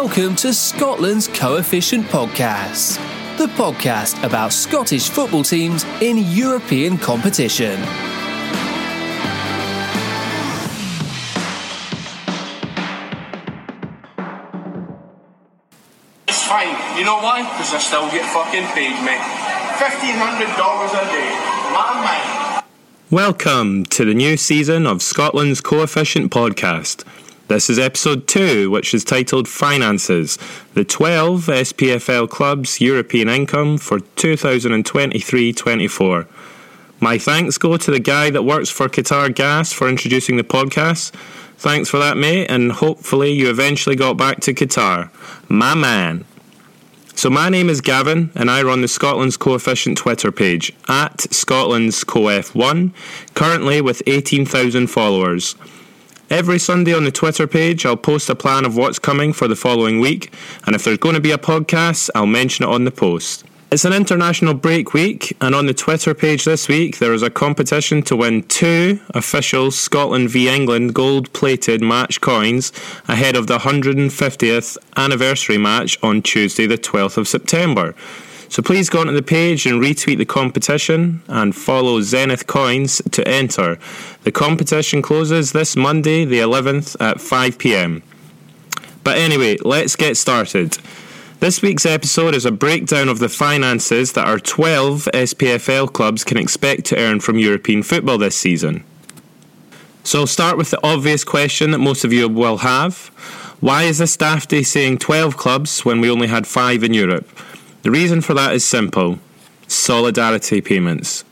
Welcome to Scotland's Coefficient Podcast, the podcast about Scottish football teams in European competition. It's fine. You know why? Because I still get fucking paid, mate. $1,500 a day. My man. Welcome to the new season of Scotland's Coefficient Podcast. This is episode 2, which is titled Finances the 12 SPFL clubs' European income for 2023 24. My thanks go to the guy that works for Qatar Gas for introducing the podcast. Thanks for that, mate, and hopefully you eventually got back to Qatar. My man. So my name is Gavin, and I run the Scotland's Coefficient Twitter page at Scotland's CoF1, currently with 18,000 followers. Every Sunday on the Twitter page, I'll post a plan of what's coming for the following week, and if there's going to be a podcast, I'll mention it on the post. It's an international break week, and on the Twitter page this week, there is a competition to win two official Scotland v England gold plated match coins ahead of the 150th anniversary match on Tuesday, the 12th of September. So please go onto the page and retweet the competition and follow Zenith Coins to enter. The competition closes this Monday, the 11th at 5 pm. But anyway, let's get started. This week's episode is a breakdown of the finances that our 12 SPFL clubs can expect to earn from European football this season. So I'll start with the obvious question that most of you will have. Why is the staff day saying 12 clubs when we only had 5 in Europe? The reason for that is simple solidarity payments.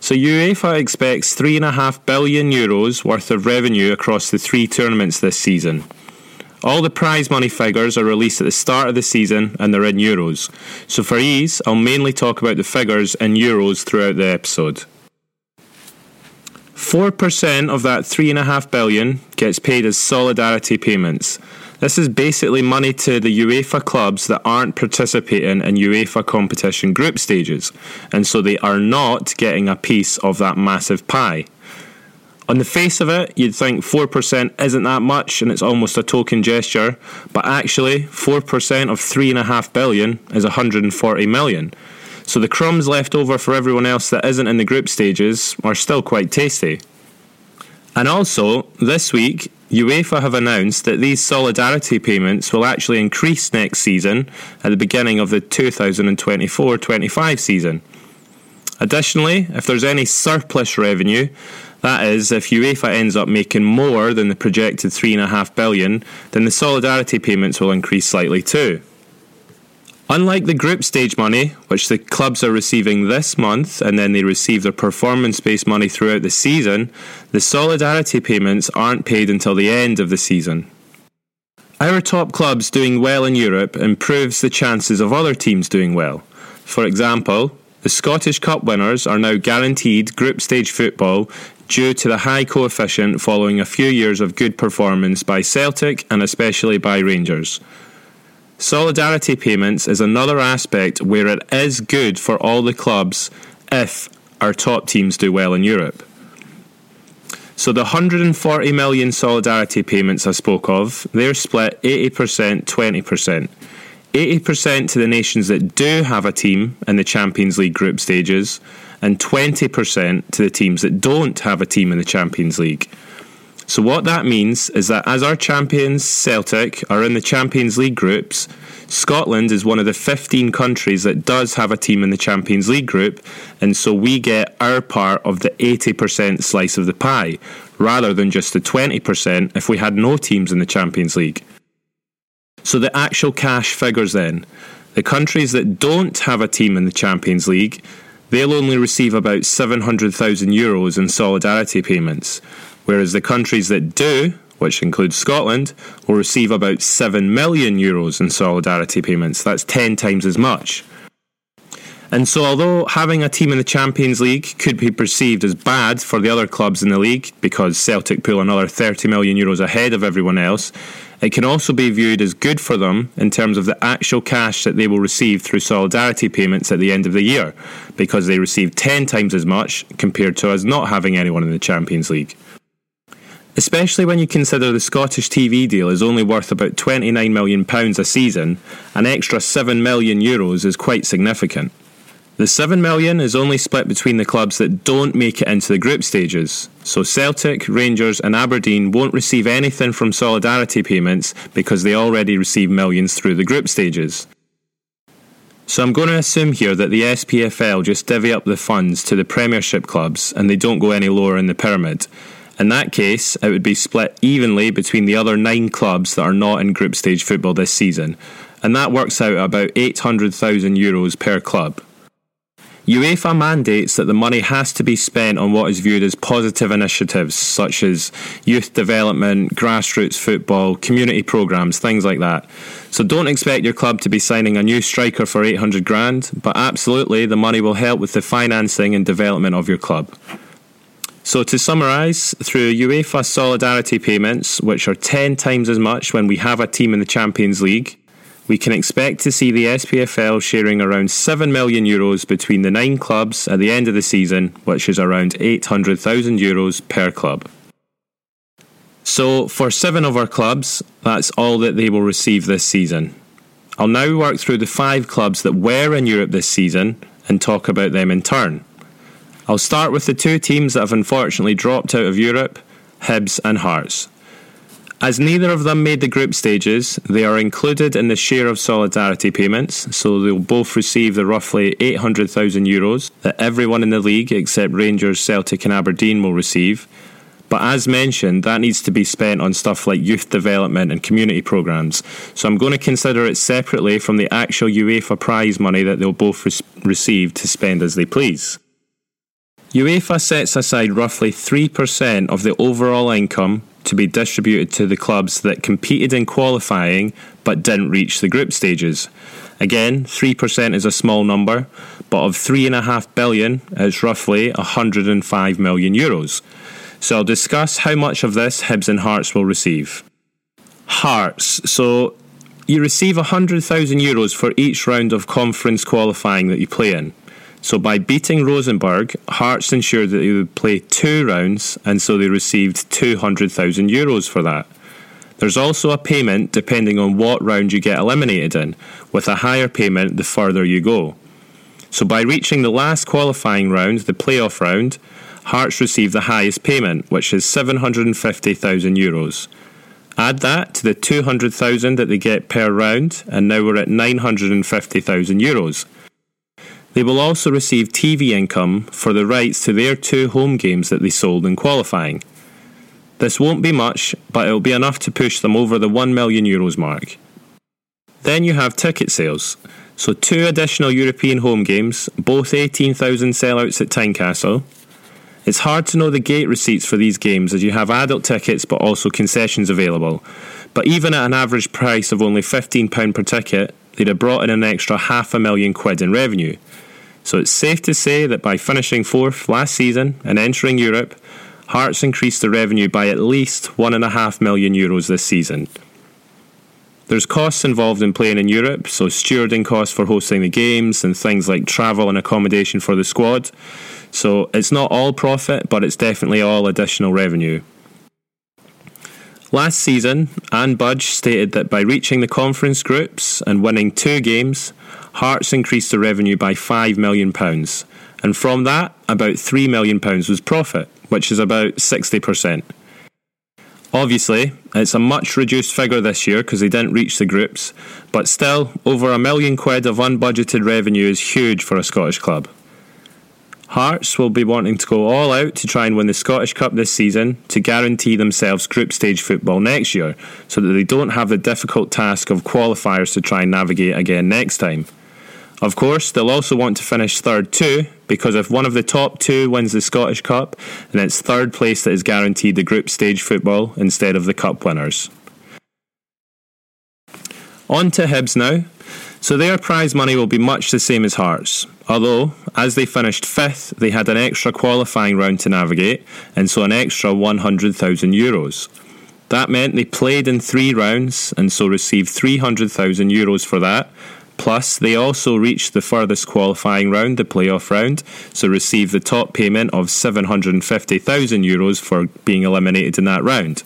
So UEFA expects 3.5 billion euros worth of revenue across the three tournaments this season. All the prize money figures are released at the start of the season and they're in euros. So for ease, I'll mainly talk about the figures in euros throughout the episode. 4% of that 3.5 billion gets paid as solidarity payments. This is basically money to the UEFA clubs that aren't participating in UEFA competition group stages, and so they are not getting a piece of that massive pie. On the face of it, you'd think 4% isn't that much and it's almost a token gesture, but actually, 4% of 3.5 billion is 140 million. So the crumbs left over for everyone else that isn't in the group stages are still quite tasty. And also, this week, UEFA have announced that these solidarity payments will actually increase next season at the beginning of the 2024 25 season. Additionally, if there's any surplus revenue, that is, if UEFA ends up making more than the projected 3.5 billion, then the solidarity payments will increase slightly too. Unlike the group stage money, which the clubs are receiving this month and then they receive their performance based money throughout the season, the solidarity payments aren't paid until the end of the season. Our top clubs doing well in Europe improves the chances of other teams doing well. For example, the Scottish Cup winners are now guaranteed group stage football due to the high coefficient following a few years of good performance by Celtic and especially by Rangers. Solidarity payments is another aspect where it is good for all the clubs if our top teams do well in Europe. So the 140 million solidarity payments I spoke of, they're split 80% 20%. 80% to the nations that do have a team in the Champions League group stages, and 20% to the teams that don't have a team in the Champions League. So, what that means is that as our champions, Celtic, are in the Champions League groups, Scotland is one of the 15 countries that does have a team in the Champions League group, and so we get our part of the 80% slice of the pie, rather than just the 20% if we had no teams in the Champions League. So, the actual cash figures then. The countries that don't have a team in the Champions League, they'll only receive about 700,000 euros in solidarity payments whereas the countries that do, which includes Scotland, will receive about 7 million euros in solidarity payments. That's 10 times as much. And so, although having a team in the Champions League could be perceived as bad for the other clubs in the league because Celtic pull another 30 million euros ahead of everyone else, it can also be viewed as good for them in terms of the actual cash that they will receive through solidarity payments at the end of the year because they receive 10 times as much compared to us not having anyone in the Champions League. Especially when you consider the Scottish TV deal is only worth about £29 million a season, an extra €7 million Euros is quite significant. The 7 million is only split between the clubs that don't make it into the group stages. So Celtic, Rangers, and Aberdeen won't receive anything from solidarity payments because they already receive millions through the group stages. So I'm going to assume here that the SPFL just divvy up the funds to the Premiership clubs and they don't go any lower in the pyramid. In that case, it would be split evenly between the other nine clubs that are not in group stage football this season, and that works out about 800,000 euros per club. UEFA mandates that the money has to be spent on what is viewed as positive initiatives such as youth development, grassroots football, community programs, things like that. So don't expect your club to be signing a new striker for 800 grand, but absolutely the money will help with the financing and development of your club. So to summarise, through UEFA solidarity payments, which are 10 times as much when we have a team in the Champions League, we can expect to see the SPFL sharing around 7 million euros between the nine clubs at the end of the season, which is around 800,000 euros per club. So, for seven of our clubs, that's all that they will receive this season. I'll now work through the five clubs that were in Europe this season and talk about them in turn. I'll start with the two teams that have unfortunately dropped out of Europe Hibs and Hearts. As neither of them made the group stages, they are included in the share of solidarity payments, so they'll both receive the roughly 800,000 euros that everyone in the league except Rangers, Celtic, and Aberdeen will receive. But as mentioned, that needs to be spent on stuff like youth development and community programmes, so I'm going to consider it separately from the actual UEFA prize money that they'll both re- receive to spend as they please. UEFA sets aside roughly 3% of the overall income to be distributed to the clubs that competed in qualifying but didn't reach the group stages. Again, 3% is a small number, but of 3.5 billion, it's roughly 105 million euros. So I'll discuss how much of this Hibs and Hearts will receive. Hearts. So you receive 100,000 euros for each round of conference qualifying that you play in. So by beating Rosenborg, Hearts ensured that they would play two rounds, and so they received 200,000 euros for that. There's also a payment depending on what round you get eliminated in, with a higher payment the further you go. So by reaching the last qualifying round, the playoff round, Hearts receive the highest payment, which is 750,000 euros. Add that to the 200,000 that they get per round, and now we're at 950,000 euros. They will also receive TV income for the rights to their two home games that they sold in qualifying. This won't be much, but it'll be enough to push them over the 1 million euros mark. Then you have ticket sales. So, two additional European home games, both 18,000 sellouts at Tynecastle. It's hard to know the gate receipts for these games as you have adult tickets but also concessions available. But even at an average price of only £15 per ticket, they'd have brought in an extra half a million quid in revenue. So it's safe to say that by finishing fourth last season and entering Europe, Hearts increased the revenue by at least 1.5 million euros this season. There's costs involved in playing in Europe, so stewarding costs for hosting the games and things like travel and accommodation for the squad. So it's not all profit, but it's definitely all additional revenue. Last season, Anne Budge stated that by reaching the conference groups and winning two games, Hearts increased the revenue by £5 million, and from that, about £3 million was profit, which is about 60%. Obviously, it's a much reduced figure this year because they didn't reach the groups, but still, over a million quid of unbudgeted revenue is huge for a Scottish club. Hearts will be wanting to go all out to try and win the Scottish Cup this season to guarantee themselves group stage football next year so that they don't have the difficult task of qualifiers to try and navigate again next time. Of course, they'll also want to finish third too, because if one of the top two wins the Scottish Cup, then it's third place that is guaranteed the group stage football instead of the Cup winners. On to Hibs now. So their prize money will be much the same as Hearts, although, as they finished fifth, they had an extra qualifying round to navigate, and so an extra 100,000 euros. That meant they played in three rounds and so received 300,000 euros for that, Plus, they also reached the furthest qualifying round, the playoff round, so received the top payment of €750,000 for being eliminated in that round.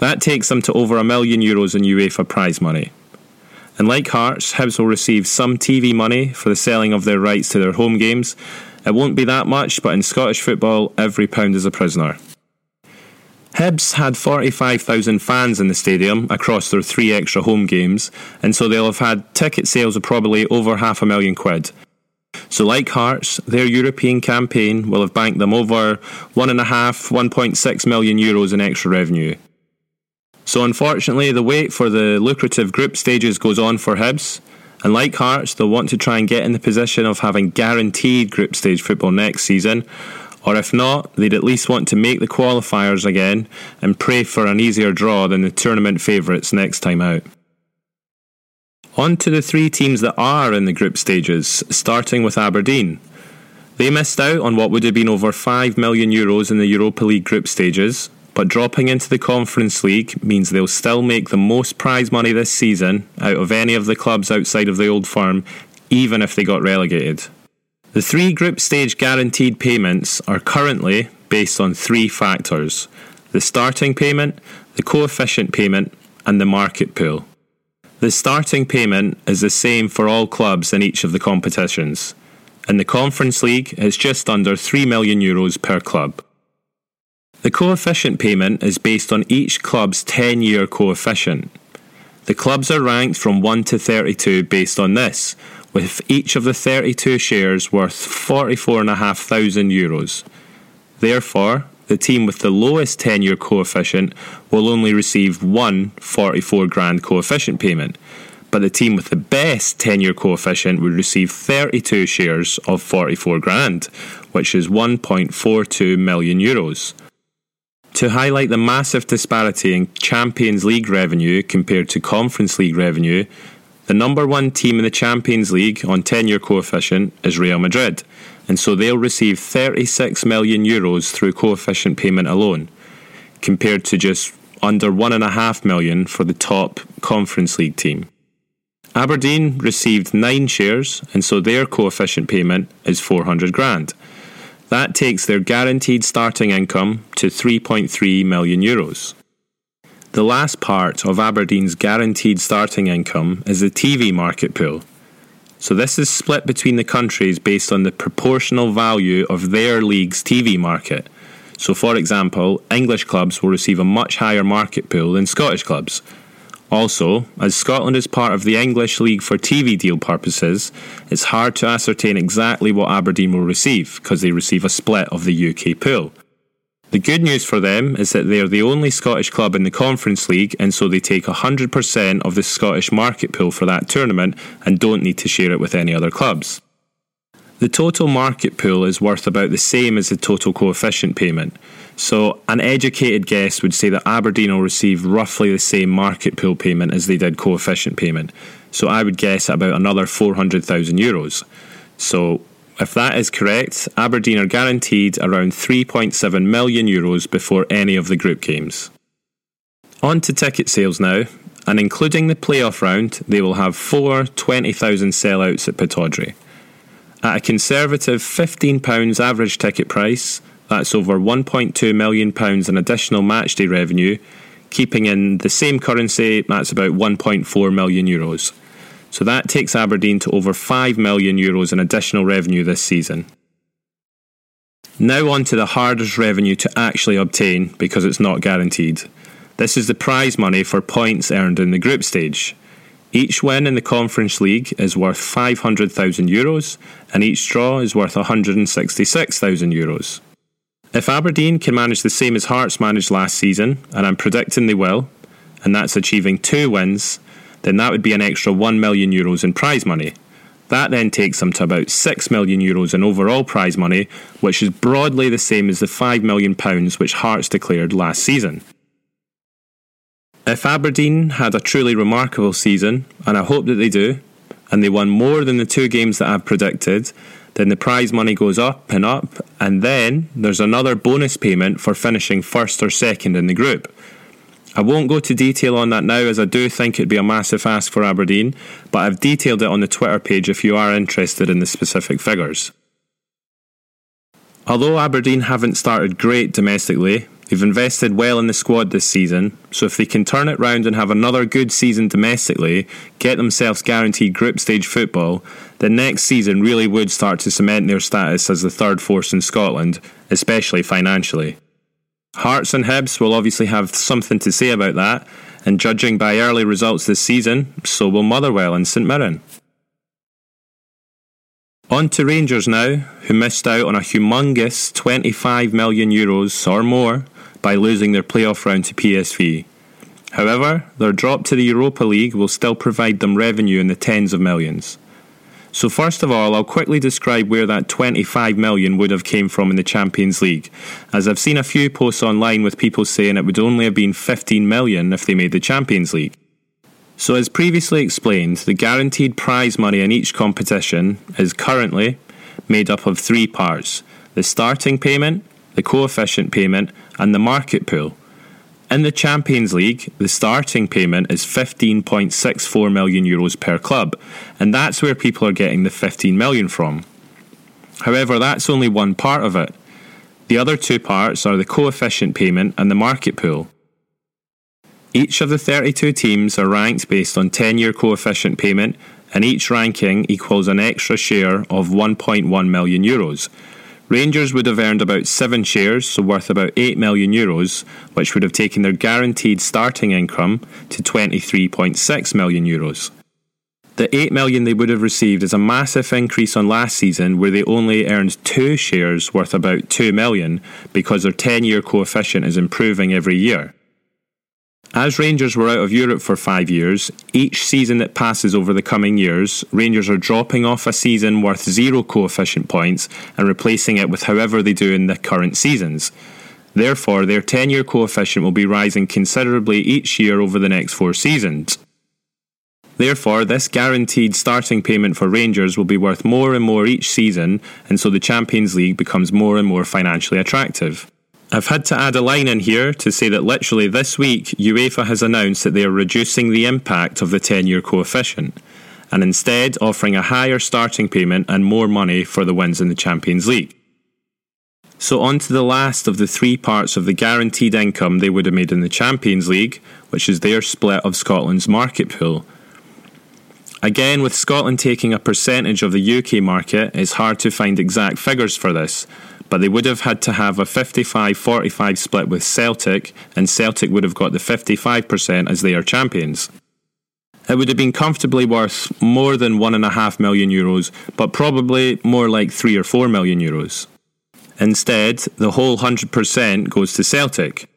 That takes them to over a million euros in UEFA prize money. And like Hearts, Hibs will receive some TV money for the selling of their rights to their home games. It won't be that much, but in Scottish football, every pound is a prisoner. Hibs had 45,000 fans in the stadium across their three extra home games, and so they'll have had ticket sales of probably over half a million quid. So, like Hearts, their European campaign will have banked them over 1.5, 1.6 million euros in extra revenue. So, unfortunately, the wait for the lucrative group stages goes on for Hibs, and like Hearts, they'll want to try and get in the position of having guaranteed group stage football next season, or if not, they'd at least want to make the qualifiers again and pray for an easier draw than the tournament favourites next time out. On to the three teams that are in the group stages, starting with Aberdeen. They missed out on what would have been over 5 million euros in the Europa League group stages, but dropping into the Conference League means they'll still make the most prize money this season out of any of the clubs outside of the old firm, even if they got relegated. The three group stage guaranteed payments are currently based on three factors the starting payment, the coefficient payment, and the market pool. The starting payment is the same for all clubs in each of the competitions. In the Conference League, it's just under 3 million euros per club. The coefficient payment is based on each club's 10 year coefficient. The clubs are ranked from 1 to 32 based on this, with each of the 32 shares worth 44,500 euros. Therefore, the team with the lowest 10 year coefficient will only receive one 44 grand coefficient payment, but the team with the best 10 year coefficient would receive 32 shares of 44 grand, which is 1.42 million euros. To highlight the massive disparity in Champions League revenue compared to Conference League revenue, the number one team in the Champions League on 10 year coefficient is Real Madrid, and so they'll receive 36 million euros through coefficient payment alone, compared to just under 1.5 million for the top Conference League team. Aberdeen received 9 shares, and so their coefficient payment is 400 grand. That takes their guaranteed starting income to 3.3 million euros. The last part of Aberdeen's guaranteed starting income is the TV market pool. So, this is split between the countries based on the proportional value of their league's TV market. So, for example, English clubs will receive a much higher market pool than Scottish clubs. Also, as Scotland is part of the English League for TV deal purposes, it's hard to ascertain exactly what Aberdeen will receive because they receive a split of the UK pool. The good news for them is that they are the only Scottish club in the Conference League, and so they take 100% of the Scottish market pool for that tournament and don't need to share it with any other clubs. The total market pool is worth about the same as the total coefficient payment, so an educated guess would say that Aberdeen will receive roughly the same market pool payment as they did coefficient payment, so I would guess about another 400,000 euros. So if that is correct, Aberdeen are guaranteed around 3.7 million euros before any of the group games. On to ticket sales now, and including the playoff round, they will have four 20,000 sellouts at Pittodrie. At a conservative £15 average ticket price, that's over £1.2 million in additional matchday revenue, keeping in the same currency, that's about 1.4 million euros. So that takes Aberdeen to over 5 million euros in additional revenue this season. Now on to the hardest revenue to actually obtain because it's not guaranteed. This is the prize money for points earned in the group stage. Each win in the Conference League is worth 500,000 euros and each draw is worth 166,000 euros. If Aberdeen can manage the same as Hearts managed last season, and I'm predicting they will, and that's achieving two wins, then that would be an extra 1 million euros in prize money. That then takes them to about 6 million euros in overall prize money, which is broadly the same as the 5 million pounds which Hearts declared last season. If Aberdeen had a truly remarkable season, and I hope that they do, and they won more than the two games that I've predicted, then the prize money goes up and up, and then there's another bonus payment for finishing first or second in the group. I won't go to detail on that now as I do think it'd be a massive ask for Aberdeen, but I've detailed it on the Twitter page if you are interested in the specific figures. Although Aberdeen haven't started great domestically, they've invested well in the squad this season, so if they can turn it round and have another good season domestically, get themselves guaranteed group stage football, then next season really would start to cement their status as the third force in Scotland, especially financially. Hearts and Hibs will obviously have something to say about that, and judging by early results this season, so will Motherwell and St Mirren. On to Rangers now, who missed out on a humongous 25 million euros or more by losing their playoff round to PSV. However, their drop to the Europa League will still provide them revenue in the tens of millions. So first of all, I'll quickly describe where that 25 million would have came from in the Champions League, as I've seen a few posts online with people saying it would only have been 15 million if they made the Champions League. So as previously explained, the guaranteed prize money in each competition is currently made up of three parts: the starting payment, the coefficient payment, and the market pool. In the Champions League, the starting payment is 15.64 million euros per club, and that's where people are getting the 15 million from. However, that's only one part of it. The other two parts are the coefficient payment and the market pool. Each of the 32 teams are ranked based on 10 year coefficient payment, and each ranking equals an extra share of 1.1 million euros. Rangers would have earned about seven shares, so worth about 8 million euros, which would have taken their guaranteed starting income to 23.6 million euros. The 8 million they would have received is a massive increase on last season where they only earned two shares worth about 2 million because their 10 year coefficient is improving every year. As Rangers were out of Europe for five years, each season that passes over the coming years, Rangers are dropping off a season worth zero coefficient points and replacing it with however they do in the current seasons. Therefore, their 10 year coefficient will be rising considerably each year over the next four seasons. Therefore, this guaranteed starting payment for Rangers will be worth more and more each season, and so the Champions League becomes more and more financially attractive. I've had to add a line in here to say that literally this week UEFA has announced that they are reducing the impact of the 10 year coefficient and instead offering a higher starting payment and more money for the wins in the Champions League. So, on to the last of the three parts of the guaranteed income they would have made in the Champions League, which is their split of Scotland's market pool. Again, with Scotland taking a percentage of the UK market, it's hard to find exact figures for this, but they would have had to have a 55 45 split with Celtic, and Celtic would have got the 55% as they are champions. It would have been comfortably worth more than 1.5 million euros, but probably more like 3 or 4 million euros. Instead, the whole 100% goes to Celtic.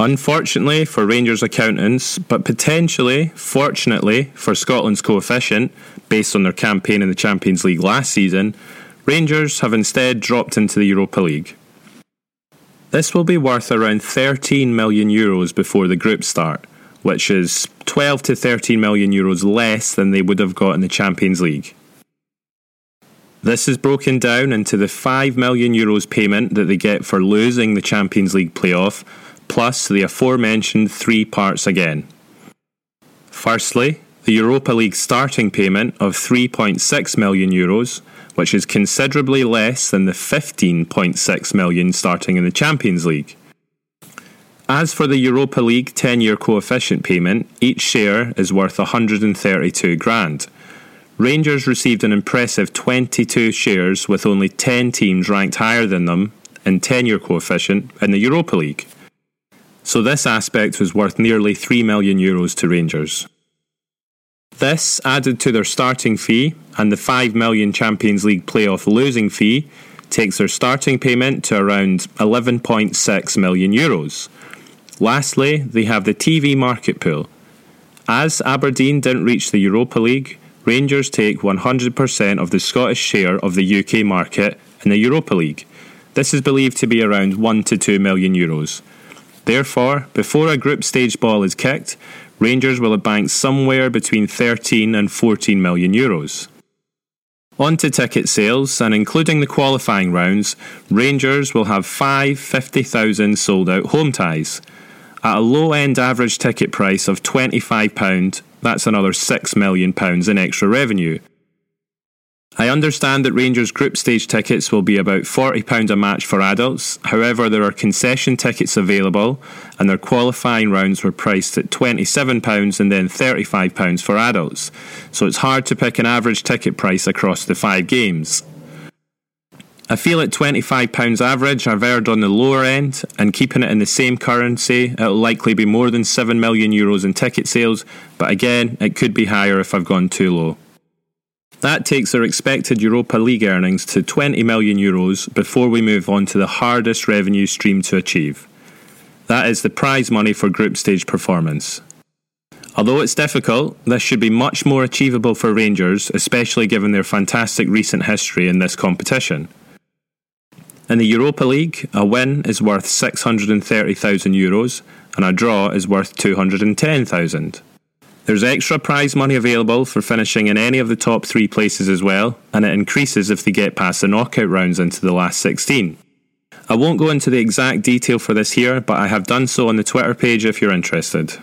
Unfortunately for Rangers accountants, but potentially, fortunately for Scotland's coefficient, based on their campaign in the Champions League last season, Rangers have instead dropped into the Europa League. This will be worth around 13 million euros before the group start, which is 12 to 13 million euros less than they would have got in the Champions League. This is broken down into the 5 million euros payment that they get for losing the Champions League playoff, plus the aforementioned three parts again. Firstly, the Europa League starting payment of 3.6 million euros, which is considerably less than the 15.6 million starting in the Champions League. As for the Europa League 10 year coefficient payment, each share is worth 132 grand. Rangers received an impressive 22 shares with only 10 teams ranked higher than them in 10 year coefficient in the Europa League. So this aspect was worth nearly 3 million euros to Rangers. This, added to their starting fee and the 5 million Champions League playoff losing fee, takes their starting payment to around 11.6 million euros. Lastly, they have the TV market pool. As Aberdeen didn't reach the Europa League, Rangers take 100% of the Scottish share of the UK market in the Europa League. This is believed to be around 1 to 2 million euros. Therefore, before a group stage ball is kicked, Rangers will have banked somewhere between 13 and 14 million euros. On to ticket sales, and including the qualifying rounds, Rangers will have five 50,000 sold out home ties. At a low end average ticket price of £25, that's another £6 million in extra revenue. I understand that Rangers group stage tickets will be about £40 a match for adults. However, there are concession tickets available, and their qualifying rounds were priced at £27 and then £35 for adults. So it's hard to pick an average ticket price across the five games. I feel at £25 average, I've erred on the lower end, and keeping it in the same currency, it'll likely be more than 7 million euros in ticket sales, but again, it could be higher if I've gone too low. That takes our expected Europa League earnings to 20 million euros before we move on to the hardest revenue stream to achieve. That is the prize money for group stage performance. Although it's difficult, this should be much more achievable for Rangers, especially given their fantastic recent history in this competition. In the Europa League, a win is worth 630,000 euros and a draw is worth 210,000. There's extra prize money available for finishing in any of the top three places as well, and it increases if they get past the knockout rounds into the last 16. I won't go into the exact detail for this here, but I have done so on the Twitter page if you're interested.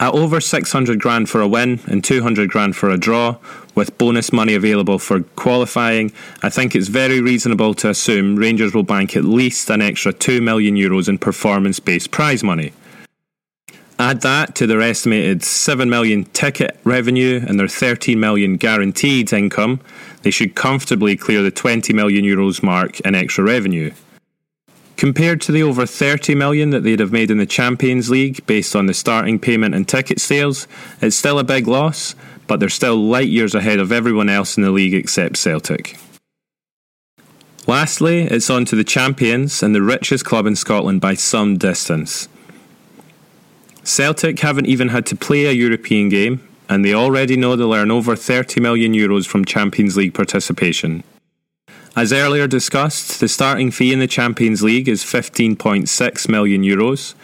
At over 600 grand for a win and 200 grand for a draw, with bonus money available for qualifying, I think it's very reasonable to assume Rangers will bank at least an extra 2 million euros in performance based prize money. Add that to their estimated 7 million ticket revenue and their 13 million guaranteed income, they should comfortably clear the 20 million euros mark in extra revenue. Compared to the over 30 million that they'd have made in the Champions League based on the starting payment and ticket sales, it's still a big loss, but they're still light years ahead of everyone else in the league except Celtic. Lastly, it's on to the champions and the richest club in Scotland by some distance. Celtic haven't even had to play a European game, and they already know they'll earn over 30 million euros from Champions League participation. As earlier discussed, the starting fee in the Champions League is 15.6 million euros,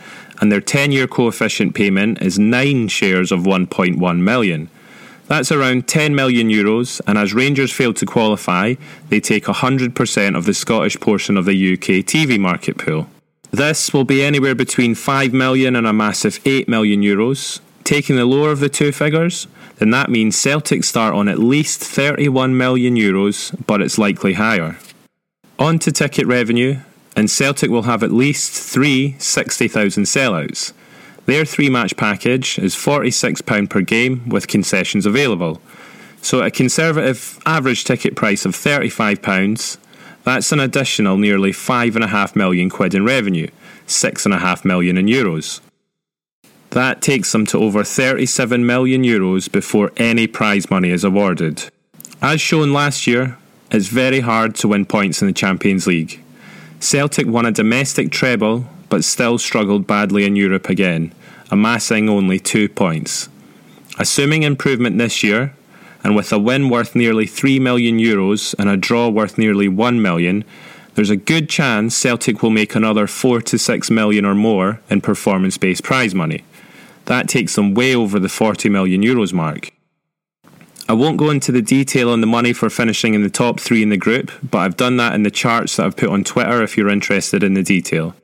and their 10 year coefficient payment is 9 shares of 1.1 million. That's around 10 million euros, and as Rangers failed to qualify, they take 100% of the Scottish portion of the UK TV market pool. This will be anywhere between 5 million and a massive 8 million euros. Taking the lower of the two figures, then that means Celtic start on at least 31 million euros, but it's likely higher. On to ticket revenue, and Celtic will have at least three 60,000 sellouts. Their three match package is £46 per game with concessions available. So, at a conservative average ticket price of £35, that's an additional nearly 5.5 million quid in revenue, 6.5 million in euros. That takes them to over 37 million euros before any prize money is awarded. As shown last year, it's very hard to win points in the Champions League. Celtic won a domestic treble but still struggled badly in Europe again, amassing only two points. Assuming improvement this year, and with a win worth nearly 3 million euros and a draw worth nearly 1 million, there's a good chance Celtic will make another 4 to 6 million or more in performance based prize money. That takes them way over the 40 million euros mark. I won't go into the detail on the money for finishing in the top three in the group, but I've done that in the charts that I've put on Twitter if you're interested in the detail.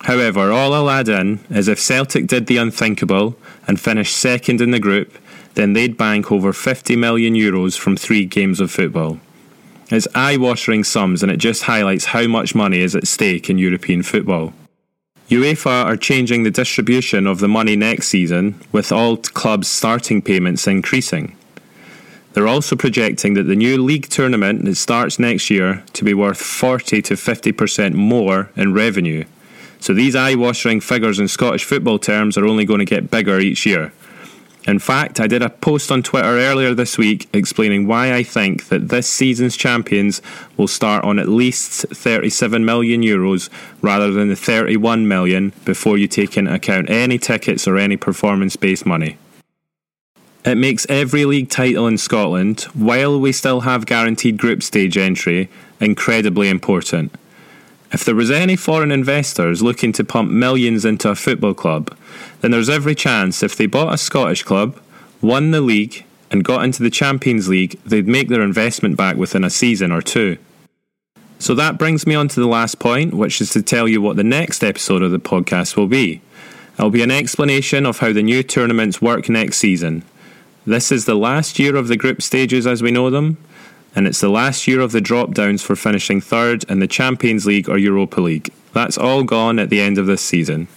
However, all I'll add in is if Celtic did the unthinkable and finished second in the group, then they'd bank over 50 million euros from three games of football. It's eye watering sums and it just highlights how much money is at stake in European football. UEFA are changing the distribution of the money next season, with all clubs' starting payments increasing. They're also projecting that the new league tournament that starts next year to be worth 40 to 50% more in revenue. So these eye watering figures in Scottish football terms are only going to get bigger each year. In fact, I did a post on Twitter earlier this week explaining why I think that this season's champions will start on at least 37 million euros rather than the 31 million before you take into account any tickets or any performance based money. It makes every league title in Scotland, while we still have guaranteed group stage entry, incredibly important. If there was any foreign investors looking to pump millions into a football club, then there's every chance if they bought a Scottish club, won the league, and got into the Champions League, they'd make their investment back within a season or two. So that brings me on to the last point, which is to tell you what the next episode of the podcast will be. It'll be an explanation of how the new tournaments work next season. This is the last year of the group stages as we know them, and it's the last year of the drop downs for finishing third in the Champions League or Europa League. That's all gone at the end of this season.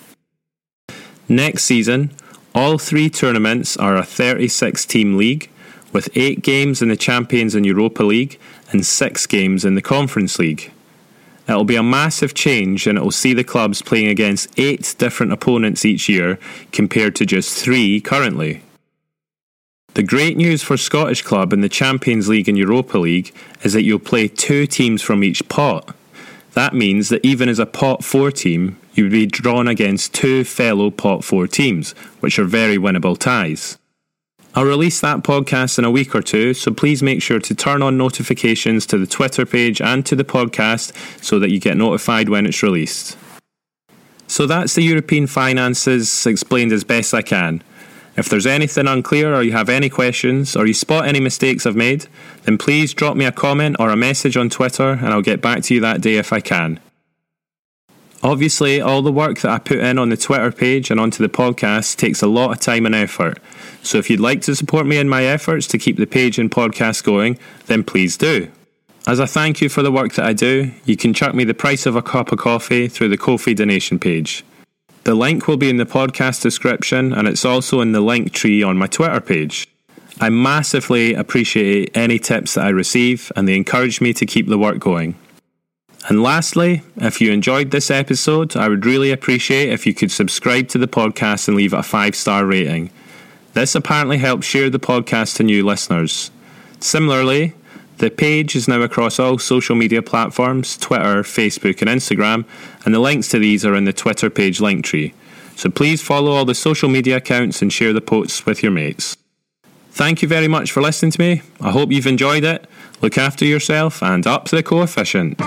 Next season, all three tournaments are a 36 team league, with 8 games in the Champions and Europa League and 6 games in the Conference League. It'll be a massive change and it'll see the clubs playing against 8 different opponents each year compared to just 3 currently. The great news for Scottish club in the Champions League and Europa League is that you'll play two teams from each pot. That means that even as a pot 4 team, you would be drawn against two fellow pot 4 teams, which are very winnable ties. I'll release that podcast in a week or two, so please make sure to turn on notifications to the Twitter page and to the podcast so that you get notified when it's released. So that's the European finances explained as best I can. If there's anything unclear or you have any questions or you spot any mistakes I've made, then please drop me a comment or a message on Twitter and I'll get back to you that day if I can. Obviously, all the work that I put in on the Twitter page and onto the podcast takes a lot of time and effort. So if you'd like to support me in my efforts to keep the page and podcast going, then please do. As a thank you for the work that I do, you can chuck me the price of a cup of coffee through the Ko-fi donation page. The link will be in the podcast description and it's also in the link tree on my Twitter page. I massively appreciate any tips that I receive and they encourage me to keep the work going. And lastly, if you enjoyed this episode, I would really appreciate if you could subscribe to the podcast and leave a five star rating. This apparently helps share the podcast to new listeners. Similarly, the page is now across all social media platforms Twitter, Facebook, and Instagram, and the links to these are in the Twitter page link tree. So please follow all the social media accounts and share the posts with your mates. Thank you very much for listening to me. I hope you've enjoyed it. Look after yourself and up to the coefficient.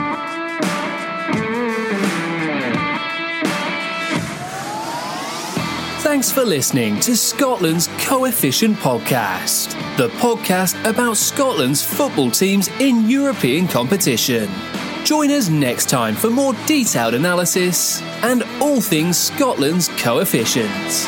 Thanks for listening to Scotland's Coefficient Podcast, the podcast about Scotland's football teams in European competition. Join us next time for more detailed analysis and all things Scotland's coefficients.